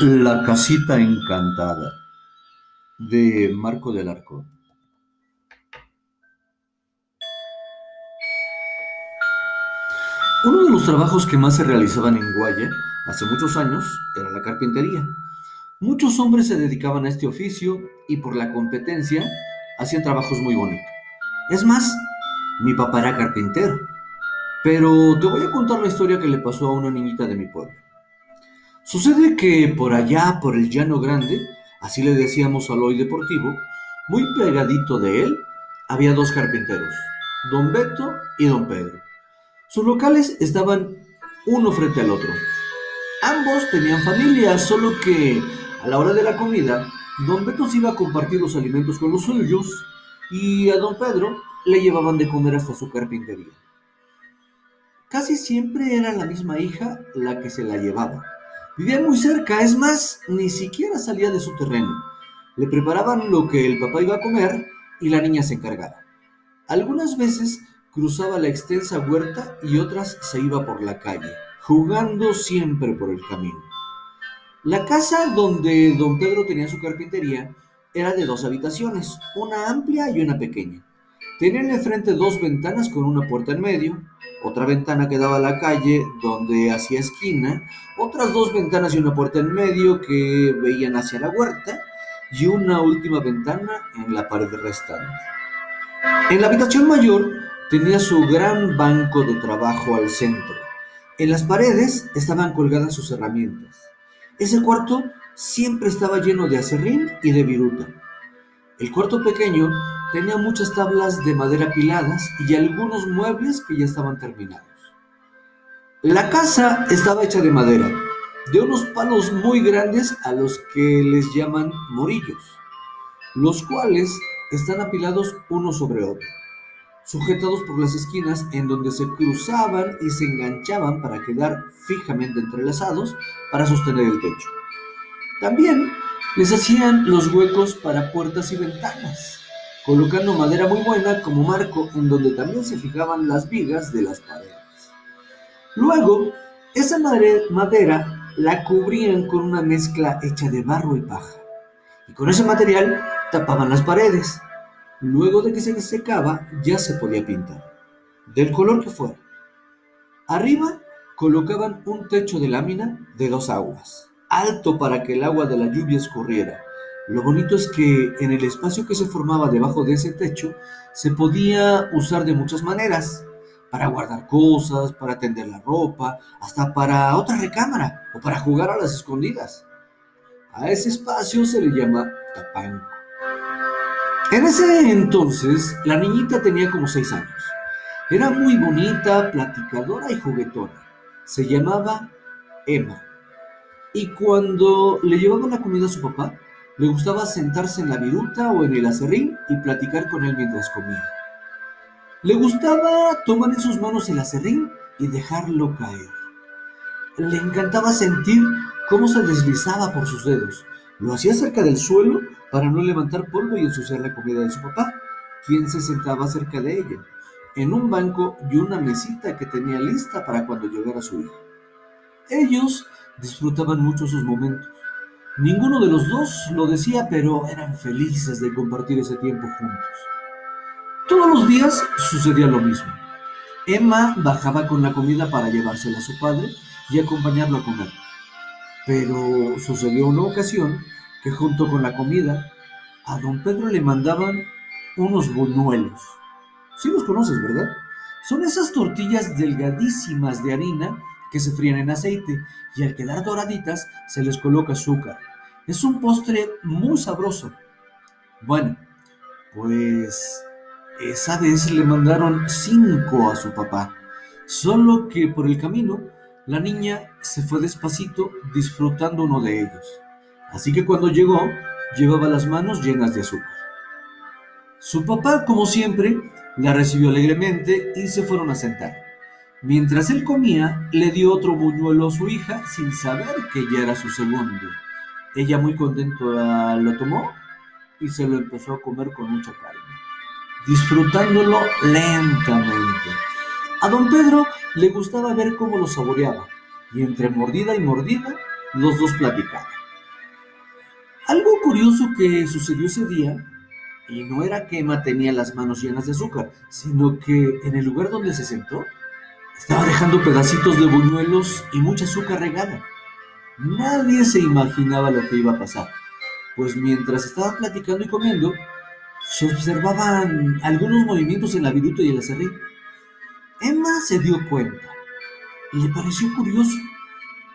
La casita encantada de Marco del Arco. Uno de los trabajos que más se realizaban en Guaya hace muchos años era la carpintería. Muchos hombres se dedicaban a este oficio y por la competencia hacían trabajos muy bonitos. Es más, mi papá era carpintero. Pero te voy a contar la historia que le pasó a una niñita de mi pueblo. Sucede que por allá, por el llano grande, así le decíamos al hoy deportivo, muy pegadito de él, había dos carpinteros, don Beto y don Pedro. Sus locales estaban uno frente al otro. Ambos tenían familia, solo que a la hora de la comida, don Beto se iba a compartir los alimentos con los suyos y a don Pedro le llevaban de comer hasta su carpintería. Casi siempre era la misma hija la que se la llevaba Vivía muy cerca, es más, ni siquiera salía de su terreno. Le preparaban lo que el papá iba a comer y la niña se encargaba. Algunas veces cruzaba la extensa huerta y otras se iba por la calle, jugando siempre por el camino. La casa donde don Pedro tenía su carpintería era de dos habitaciones, una amplia y una pequeña. Tenían enfrente dos ventanas con una puerta en medio, otra ventana que daba a la calle donde hacía esquina, otras dos ventanas y una puerta en medio que veían hacia la huerta y una última ventana en la pared restante. En la habitación mayor tenía su gran banco de trabajo al centro. En las paredes estaban colgadas sus herramientas. Ese cuarto siempre estaba lleno de acerrín y de viruta. El cuarto pequeño tenía muchas tablas de madera apiladas y algunos muebles que ya estaban terminados. La casa estaba hecha de madera, de unos palos muy grandes a los que les llaman morillos, los cuales están apilados uno sobre otro, sujetados por las esquinas en donde se cruzaban y se enganchaban para quedar fijamente entrelazados para sostener el techo. También les hacían los huecos para puertas y ventanas, colocando madera muy buena como marco en donde también se fijaban las vigas de las paredes. Luego, esa madera la cubrían con una mezcla hecha de barro y paja, y con ese material tapaban las paredes. Luego de que se secaba, ya se podía pintar, del color que fuera. Arriba colocaban un techo de lámina de dos aguas alto para que el agua de la lluvia escurriera. Lo bonito es que en el espacio que se formaba debajo de ese techo se podía usar de muchas maneras, para guardar cosas, para tender la ropa, hasta para otra recámara o para jugar a las escondidas. A ese espacio se le llama tapanco. En ese entonces, la niñita tenía como seis años. Era muy bonita, platicadora y juguetona. Se llamaba Emma. Y cuando le llevaba la comida a su papá, le gustaba sentarse en la viruta o en el acerrín y platicar con él mientras comía. Le gustaba tomar en sus manos el acerrín y dejarlo caer. Le encantaba sentir cómo se deslizaba por sus dedos. Lo hacía cerca del suelo para no levantar polvo y ensuciar la comida de su papá, quien se sentaba cerca de ella, en un banco y una mesita que tenía lista para cuando llegara su hija. Ellos disfrutaban mucho sus momentos. Ninguno de los dos lo decía, pero eran felices de compartir ese tiempo juntos. Todos los días sucedía lo mismo. Emma bajaba con la comida para llevársela a su padre y acompañarlo a comer. Pero sucedió una ocasión que junto con la comida a don Pedro le mandaban unos buñuelos. Sí los conoces, ¿verdad? Son esas tortillas delgadísimas de harina que se frían en aceite y al quedar doraditas se les coloca azúcar. Es un postre muy sabroso. Bueno, pues esa vez le mandaron cinco a su papá, solo que por el camino la niña se fue despacito disfrutando uno de ellos. Así que cuando llegó, llevaba las manos llenas de azúcar. Su papá, como siempre, la recibió alegremente y se fueron a sentar. Mientras él comía, le dio otro buñuelo a su hija sin saber que ya era su segundo. Ella muy contenta lo tomó y se lo empezó a comer con mucha calma, disfrutándolo lentamente. A don Pedro le gustaba ver cómo lo saboreaba y entre mordida y mordida los dos platicaban. Algo curioso que sucedió ese día, y no era que Emma tenía las manos llenas de azúcar, sino que en el lugar donde se sentó, estaba dejando pedacitos de buñuelos y mucha azúcar regada. Nadie se imaginaba lo que iba a pasar, pues mientras estaba platicando y comiendo, se observaban algunos movimientos en la viruta y el acerrín. Emma se dio cuenta y le pareció curioso.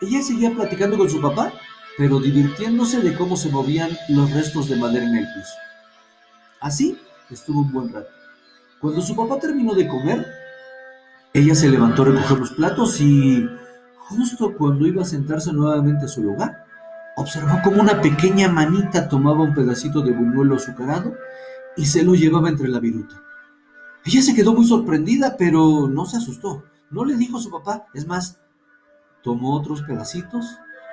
Ella seguía platicando con su papá, pero divirtiéndose de cómo se movían los restos de madera en el piso. Así estuvo un buen rato. Cuando su papá terminó de comer, ella se levantó a recoger los platos y justo cuando iba a sentarse nuevamente a su lugar, observó como una pequeña manita tomaba un pedacito de buñuelo azucarado y se lo llevaba entre la viruta. Ella se quedó muy sorprendida, pero no se asustó. No le dijo a su papá. Es más, tomó otros pedacitos,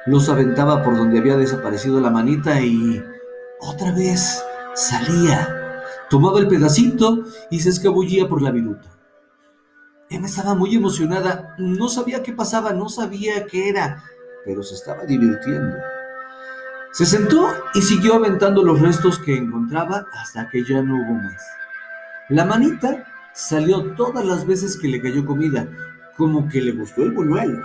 los aventaba por donde había desaparecido la manita y otra vez salía. Tomaba el pedacito y se escabullía por la viruta. Emma estaba muy emocionada. No sabía qué pasaba, no sabía qué era, pero se estaba divirtiendo. Se sentó y siguió aventando los restos que encontraba hasta que ya no hubo más. La manita salió todas las veces que le cayó comida, como que le gustó el buñuelo.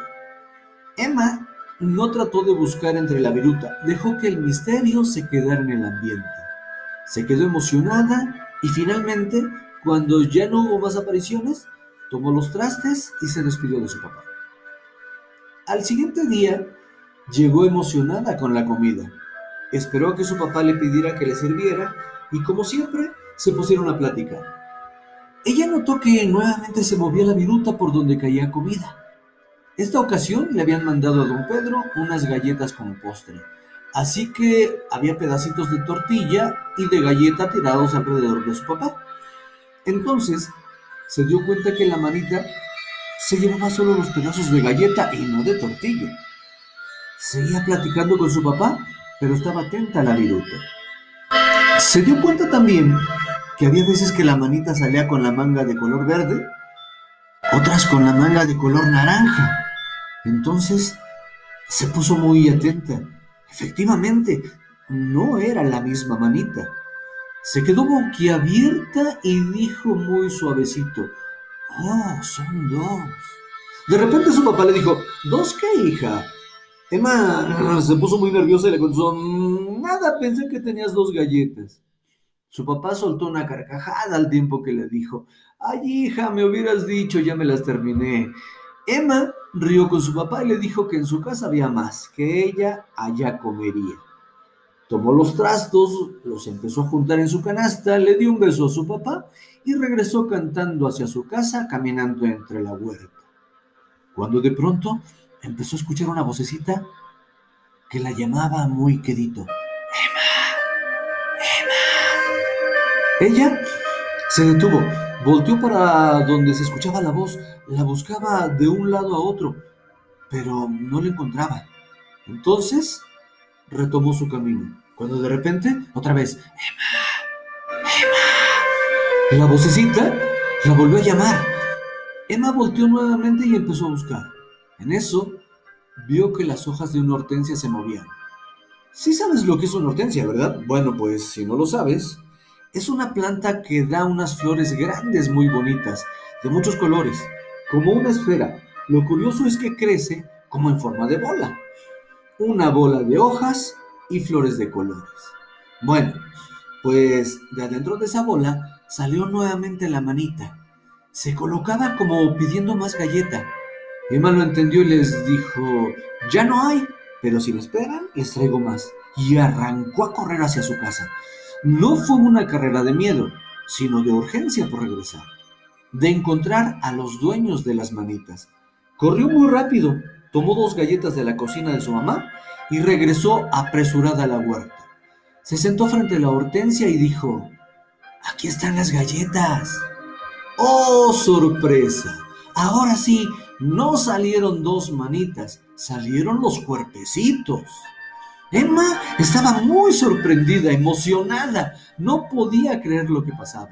Emma no trató de buscar entre la viruta, dejó que el misterio se quedara en el ambiente. Se quedó emocionada y finalmente, cuando ya no hubo más apariciones, tomó los trastes y se despidió de su papá. Al siguiente día, llegó emocionada con la comida. Esperó a que su papá le pidiera que le sirviera y como siempre, se pusieron a platicar. Ella notó que nuevamente se movía la viruta por donde caía comida. Esta ocasión le habían mandado a don Pedro unas galletas como postre, así que había pedacitos de tortilla y de galleta tirados alrededor de su papá. Entonces se dio cuenta que la manita se llevaba solo los pedazos de galleta y no de tortilla. Seguía platicando con su papá, pero estaba atenta a la viruta. Se dio cuenta también que había veces que la manita salía con la manga de color verde, otras con la manga de color naranja. Entonces se puso muy atenta. Efectivamente, no era la misma manita. Se quedó boquiabierta y dijo muy suavecito, Oh, son dos. De repente su papá le dijo, ¿dos qué, hija? Emma se puso muy nerviosa y le contestó, nada, pensé que tenías dos galletas. Su papá soltó una carcajada al tiempo que le dijo, ay hija, me hubieras dicho, ya me las terminé. Emma rió con su papá y le dijo que en su casa había más, que ella allá comería. Tomó los trastos, los empezó a juntar en su canasta, le dio un beso a su papá y regresó cantando hacia su casa, caminando entre la huerta. Cuando de pronto empezó a escuchar una vocecita que la llamaba muy quedito. Emma, Emma. Ella se detuvo, volteó para donde se escuchaba la voz, la buscaba de un lado a otro, pero no la encontraba. Entonces retomó su camino, cuando de repente, otra vez, Emma, Emma. La vocecita la volvió a llamar. Emma volteó nuevamente y empezó a buscar. En eso, vio que las hojas de una hortensia se movían. Sí sabes lo que es una hortensia, ¿verdad? Bueno, pues si no lo sabes, es una planta que da unas flores grandes muy bonitas, de muchos colores, como una esfera. Lo curioso es que crece como en forma de bola. Una bola de hojas y flores de colores. Bueno, pues de adentro de esa bola salió nuevamente la manita. Se colocaba como pidiendo más galleta. Emma lo entendió y les dijo, ya no hay, pero si me esperan, les traigo más. Y arrancó a correr hacia su casa. No fue una carrera de miedo, sino de urgencia por regresar, de encontrar a los dueños de las manitas. Corrió muy rápido, tomó dos galletas de la cocina de su mamá y regresó apresurada a la huerta. Se sentó frente a la hortensia y dijo, aquí están las galletas. ¡Oh, sorpresa! Ahora sí, no salieron dos manitas, salieron los cuerpecitos. Emma estaba muy sorprendida, emocionada, no podía creer lo que pasaba.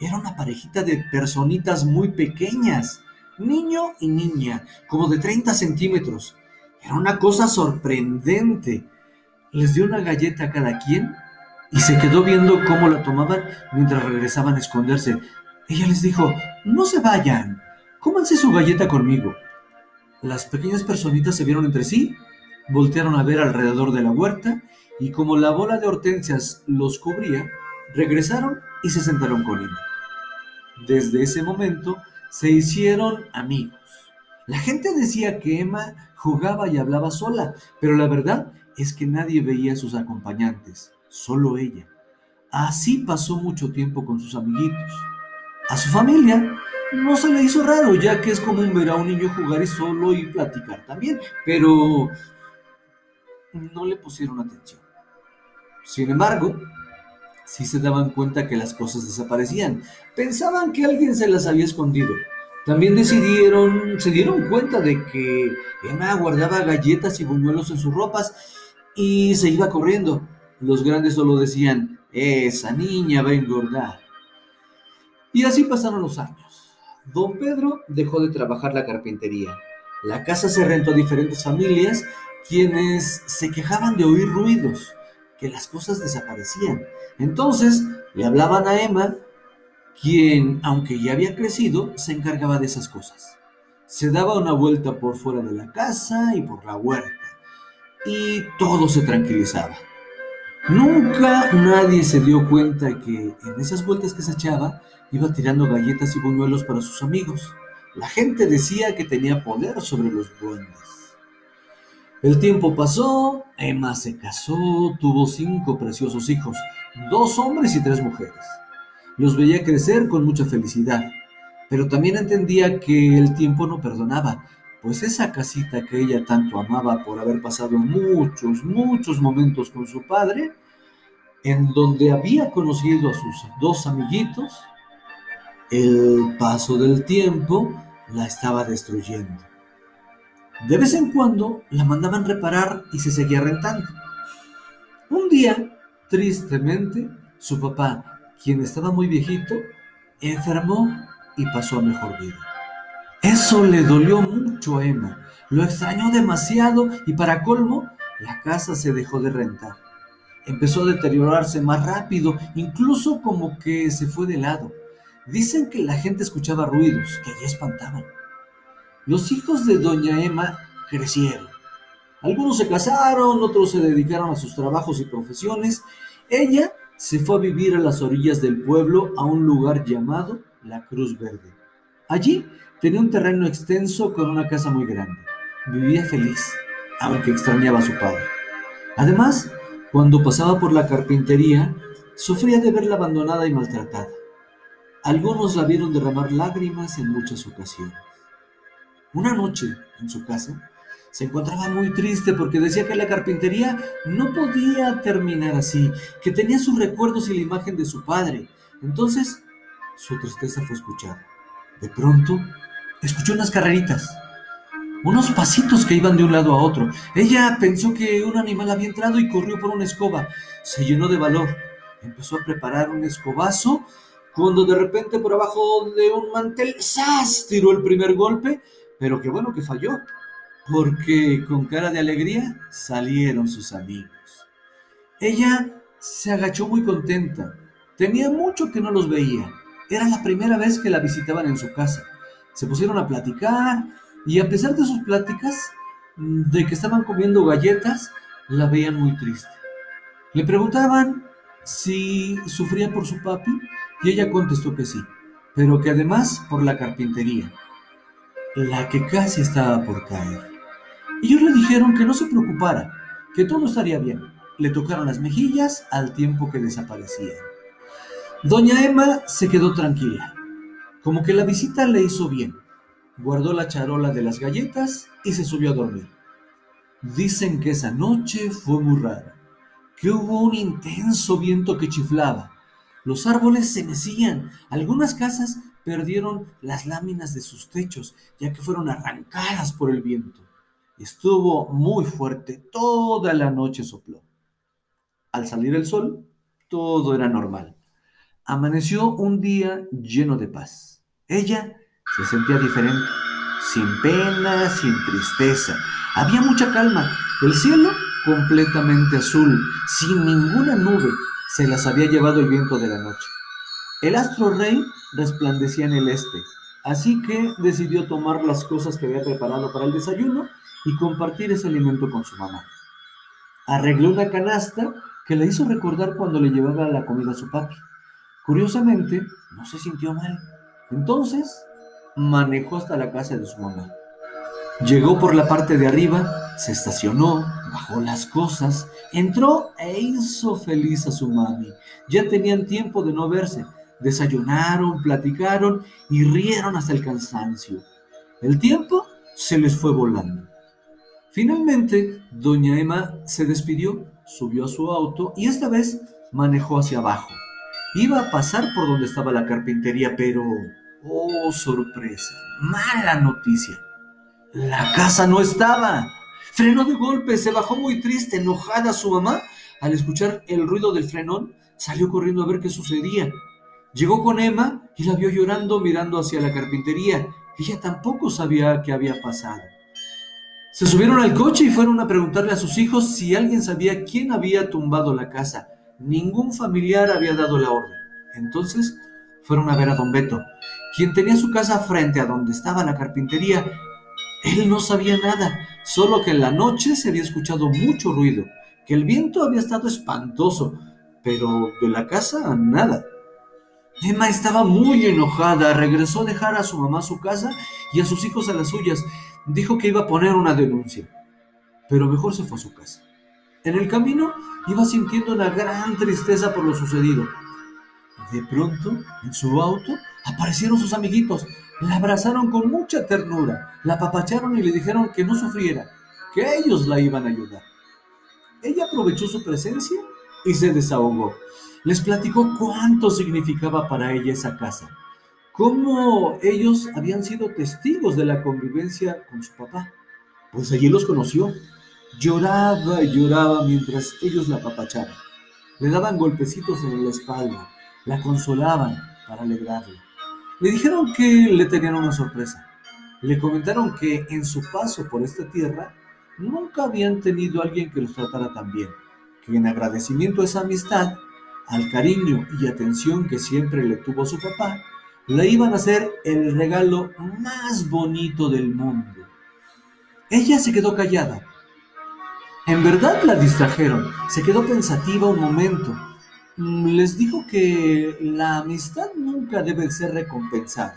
Era una parejita de personitas muy pequeñas, niño y niña, como de 30 centímetros. Era una cosa sorprendente. les dio una galleta a cada quien y se quedó viendo cómo la tomaban mientras regresaban a esconderse. Ella les dijo, no se vayan, cómanse su galleta conmigo. Las pequeñas personitas se vieron entre sí, voltearon a ver alrededor de la huerta y como la bola de hortensias los cubría, regresaron y se sentaron con él. Desde ese momento se hicieron amigos. La gente decía que Emma jugaba y hablaba sola, pero la verdad es que nadie veía a sus acompañantes, solo ella. Así pasó mucho tiempo con sus amiguitos. A su familia no se le hizo raro, ya que es común ver a un niño jugar y solo y platicar también, pero no le pusieron atención. Sin embargo, sí se daban cuenta que las cosas desaparecían. Pensaban que alguien se las había escondido. También decidieron, se dieron cuenta de que Emma guardaba galletas y buñuelos en sus ropas y se iba corriendo. Los grandes solo decían, esa niña va a engordar. Y así pasaron los años. Don Pedro dejó de trabajar la carpintería. La casa se rentó a diferentes familias quienes se quejaban de oír ruidos que las cosas desaparecían. Entonces le hablaban a Emma, quien, aunque ya había crecido, se encargaba de esas cosas. Se daba una vuelta por fuera de la casa y por la huerta, y todo se tranquilizaba. Nunca nadie se dio cuenta que en esas vueltas que se echaba iba tirando galletas y buñuelos para sus amigos. La gente decía que tenía poder sobre los duendes. El tiempo pasó, Emma se casó, tuvo cinco preciosos hijos, dos hombres y tres mujeres. Los veía crecer con mucha felicidad, pero también entendía que el tiempo no perdonaba, pues esa casita que ella tanto amaba por haber pasado muchos, muchos momentos con su padre, en donde había conocido a sus dos amiguitos, el paso del tiempo la estaba destruyendo. De vez en cuando la mandaban reparar y se seguía rentando. Un día, tristemente, su papá, quien estaba muy viejito, enfermó y pasó a mejor vida. Eso le dolió mucho a Emma, lo extrañó demasiado y para colmo, la casa se dejó de rentar. Empezó a deteriorarse más rápido, incluso como que se fue de lado. Dicen que la gente escuchaba ruidos que allí espantaban. Los hijos de doña Emma crecieron. Algunos se casaron, otros se dedicaron a sus trabajos y profesiones. Ella se fue a vivir a las orillas del pueblo a un lugar llamado La Cruz Verde. Allí tenía un terreno extenso con una casa muy grande. Vivía feliz, aunque extrañaba a su padre. Además, cuando pasaba por la carpintería, sufría de verla abandonada y maltratada. Algunos la vieron derramar lágrimas en muchas ocasiones. Una noche, en su casa, se encontraba muy triste porque decía que la carpintería no podía terminar así, que tenía sus recuerdos y la imagen de su padre. Entonces, su tristeza fue escuchada. De pronto, escuchó unas carreritas, unos pasitos que iban de un lado a otro. Ella pensó que un animal había entrado y corrió por una escoba. Se llenó de valor. Empezó a preparar un escobazo cuando de repente por abajo de un mantel, ¡zas! tiró el primer golpe pero qué bueno que falló, porque con cara de alegría salieron sus amigos. Ella se agachó muy contenta. Tenía mucho que no los veía. Era la primera vez que la visitaban en su casa. Se pusieron a platicar y a pesar de sus pláticas, de que estaban comiendo galletas, la veían muy triste. Le preguntaban si sufría por su papi y ella contestó que sí, pero que además por la carpintería la que casi estaba por caer. Ellos le dijeron que no se preocupara, que todo estaría bien. Le tocaron las mejillas al tiempo que desaparecían. Doña Emma se quedó tranquila, como que la visita le hizo bien. Guardó la charola de las galletas y se subió a dormir. Dicen que esa noche fue muy rara, que hubo un intenso viento que chiflaba. Los árboles se mecían, algunas casas perdieron las láminas de sus techos, ya que fueron arrancadas por el viento. Estuvo muy fuerte, toda la noche sopló. Al salir el sol, todo era normal. Amaneció un día lleno de paz. Ella se sentía diferente, sin pena, sin tristeza. Había mucha calma. El cielo completamente azul, sin ninguna nube, se las había llevado el viento de la noche. El astro rey resplandecía en el este, así que decidió tomar las cosas que había preparado para el desayuno y compartir ese alimento con su mamá. Arregló una canasta que le hizo recordar cuando le llevaba la comida a su papi. Curiosamente, no se sintió mal. Entonces, manejó hasta la casa de su mamá. Llegó por la parte de arriba, se estacionó, bajó las cosas, entró e hizo feliz a su mami. Ya tenían tiempo de no verse. Desayunaron, platicaron y rieron hasta el cansancio. El tiempo se les fue volando. Finalmente, doña Emma se despidió, subió a su auto y esta vez manejó hacia abajo. Iba a pasar por donde estaba la carpintería, pero... ¡Oh, sorpresa! Mala noticia. La casa no estaba. Frenó de golpe, se bajó muy triste, enojada su mamá. Al escuchar el ruido del frenón, salió corriendo a ver qué sucedía. Llegó con Emma y la vio llorando mirando hacia la carpintería. Ella tampoco sabía qué había pasado. Se subieron al coche y fueron a preguntarle a sus hijos si alguien sabía quién había tumbado la casa. Ningún familiar había dado la orden. Entonces fueron a ver a don Beto, quien tenía su casa frente a donde estaba la carpintería. Él no sabía nada, solo que en la noche se había escuchado mucho ruido, que el viento había estado espantoso, pero de la casa nada. Emma estaba muy enojada, regresó a dejar a su mamá a su casa y a sus hijos a las suyas. Dijo que iba a poner una denuncia, pero mejor se fue a su casa. En el camino iba sintiendo una gran tristeza por lo sucedido. De pronto, en su auto, aparecieron sus amiguitos. La abrazaron con mucha ternura, la apapacharon y le dijeron que no sufriera, que ellos la iban a ayudar. Ella aprovechó su presencia y se desahogó. Les platicó cuánto significaba para ella esa casa, cómo ellos habían sido testigos de la convivencia con su papá, pues allí los conoció. Lloraba y lloraba mientras ellos la apapachaban. Le daban golpecitos en la espalda, la consolaban para alegrarla. Le dijeron que le tenían una sorpresa. Le comentaron que en su paso por esta tierra nunca habían tenido alguien que los tratara tan bien, que en agradecimiento a esa amistad al cariño y atención que siempre le tuvo su papá, le iban a hacer el regalo más bonito del mundo. Ella se quedó callada. En verdad la distrajeron. Se quedó pensativa un momento. Mm, les dijo que la amistad nunca debe ser recompensada,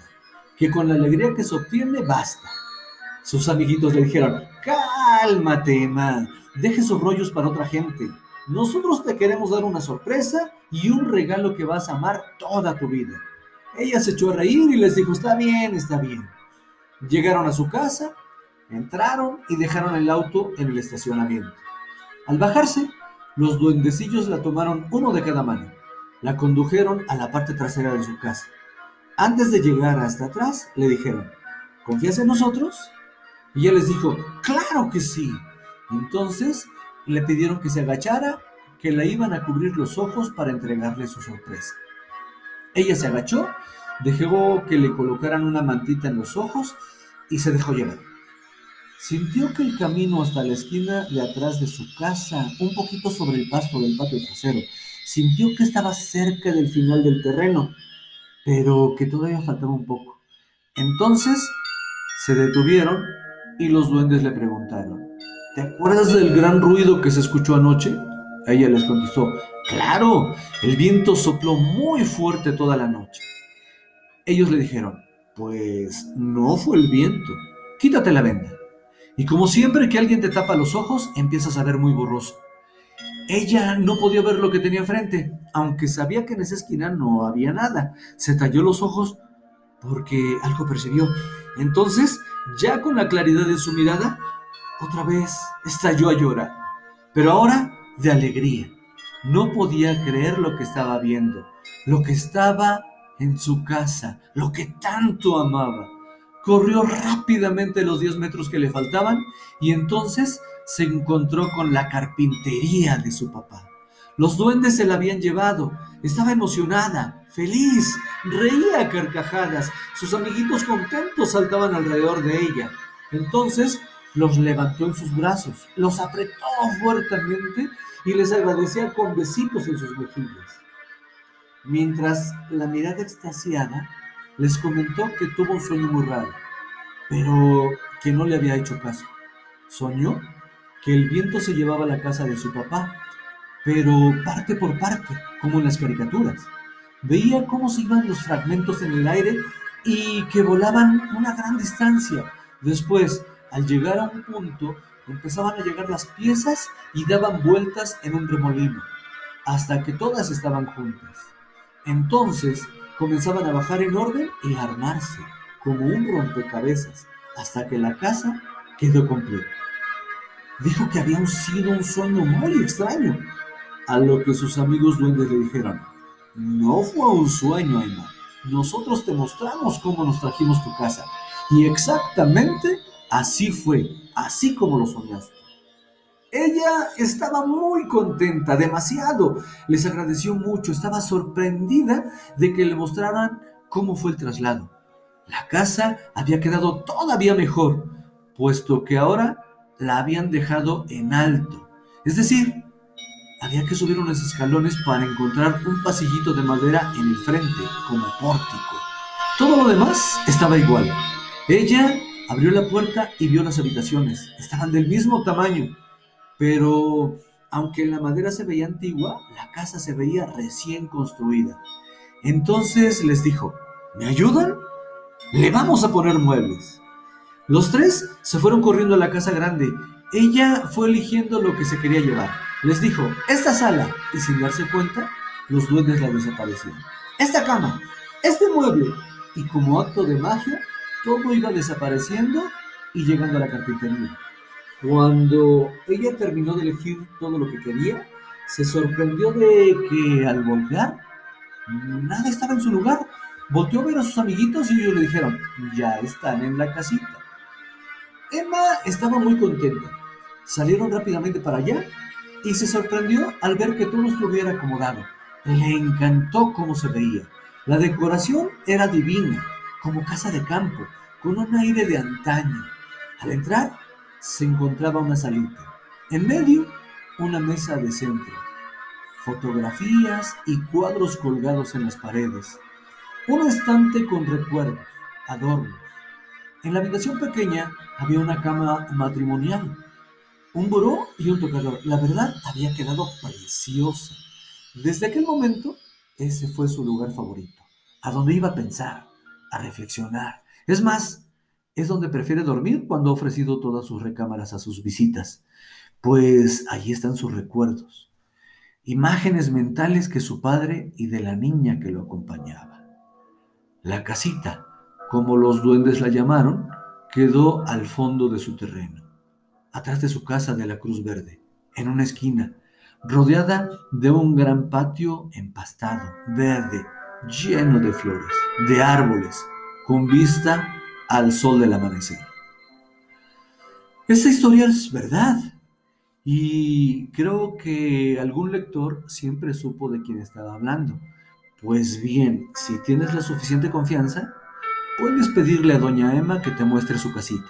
que con la alegría que se obtiene basta. Sus amiguitos le dijeron, cálmate, Emma, deje esos rollos para otra gente. Nosotros te queremos dar una sorpresa y un regalo que vas a amar toda tu vida. Ella se echó a reír y les dijo, está bien, está bien. Llegaron a su casa, entraron y dejaron el auto en el estacionamiento. Al bajarse, los duendecillos la tomaron uno de cada mano. La condujeron a la parte trasera de su casa. Antes de llegar hasta atrás, le dijeron, ¿confías en nosotros? Y ella les dijo, claro que sí. Entonces le pidieron que se agachara que la iban a cubrir los ojos para entregarle su sorpresa. Ella se agachó, dejó que le colocaran una mantita en los ojos y se dejó llevar. Sintió que el camino hasta la esquina de atrás de su casa, un poquito sobre el pasto del patio trasero, sintió que estaba cerca del final del terreno, pero que todavía faltaba un poco. Entonces se detuvieron y los duendes le preguntaron, ¿te acuerdas del gran ruido que se escuchó anoche? Ella les contestó, claro, el viento sopló muy fuerte toda la noche. Ellos le dijeron, pues no fue el viento, quítate la venda. Y como siempre que alguien te tapa los ojos, empiezas a ver muy borroso. Ella no podía ver lo que tenía frente, aunque sabía que en esa esquina no había nada. Se talló los ojos porque algo percibió. Entonces, ya con la claridad de su mirada, otra vez estalló a llorar. Pero ahora de alegría. No podía creer lo que estaba viendo, lo que estaba en su casa, lo que tanto amaba. Corrió rápidamente los 10 metros que le faltaban y entonces se encontró con la carpintería de su papá. Los duendes se la habían llevado. Estaba emocionada, feliz, reía a carcajadas. Sus amiguitos contentos saltaban alrededor de ella. Entonces los levantó en sus brazos, los apretó fuertemente y les agradecía con besitos en sus mejillas. Mientras la mirada extasiada les comentó que tuvo un sueño muy raro, pero que no le había hecho caso. Soñó que el viento se llevaba a la casa de su papá, pero parte por parte, como en las caricaturas. Veía cómo se iban los fragmentos en el aire y que volaban una gran distancia. Después, al llegar a un punto, empezaban a llegar las piezas y daban vueltas en un remolino, hasta que todas estaban juntas. Entonces comenzaban a bajar en orden y a armarse, como un rompecabezas, hasta que la casa quedó completa. Dijo que había sido un sueño muy extraño, a lo que sus amigos duendes le dijeron, no fue un sueño, Emma. Nosotros te mostramos cómo nos trajimos tu casa. Y exactamente así fue, así como lo soñaste. Ella estaba muy contenta, demasiado. Les agradeció mucho, estaba sorprendida de que le mostraran cómo fue el traslado. La casa había quedado todavía mejor, puesto que ahora la habían dejado en alto. Es decir, había que subir unos escalones para encontrar un pasillito de madera en el frente, como pórtico. Todo lo demás estaba igual. Ella abrió la puerta y vio las habitaciones. Estaban del mismo tamaño, pero aunque la madera se veía antigua, la casa se veía recién construida. Entonces les dijo, ¿me ayudan? Le vamos a poner muebles. Los tres se fueron corriendo a la casa grande. Ella fue eligiendo lo que se quería llevar. Les dijo, esta sala, y sin darse cuenta, los duendes la desaparecieron. Esta cama, este mueble, y como acto de magia, todo iba desapareciendo y llegando a la carpintería. Cuando ella terminó de elegir todo lo que quería, se sorprendió de que al voltear, nada estaba en su lugar. Volteó a ver a sus amiguitos y ellos le dijeron, ya están en la casita. Emma estaba muy contenta. Salieron rápidamente para allá y se sorprendió al ver que todo estuviera acomodado. Le encantó cómo se veía. La decoración era divina, como casa de campo, con un aire de antaño. Al entrar, se encontraba una salita. En medio, una mesa de centro. Fotografías y cuadros colgados en las paredes. Un estante con recuerdos, adornos. En la habitación pequeña había una cama matrimonial un buró y un tocador. La verdad había quedado preciosa. Desde aquel momento, ese fue su lugar favorito, a donde iba a pensar, a reflexionar. Es más, es donde prefiere dormir cuando ha ofrecido todas sus recámaras a sus visitas, pues allí están sus recuerdos, imágenes mentales que su padre y de la niña que lo acompañaba. La casita, como los duendes la llamaron, quedó al fondo de su terreno atrás de su casa de la Cruz Verde, en una esquina, rodeada de un gran patio empastado, verde, lleno de flores, de árboles, con vista al sol del amanecer. Esta historia es verdad y creo que algún lector siempre supo de quién estaba hablando. Pues bien, si tienes la suficiente confianza, puedes pedirle a doña Emma que te muestre su casita.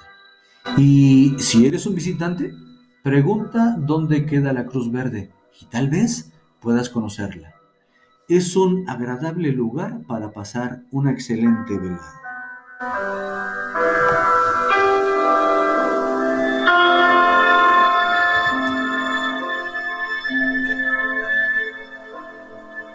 Y si eres un visitante, pregunta dónde queda la Cruz Verde y tal vez puedas conocerla. Es un agradable lugar para pasar una excelente velada.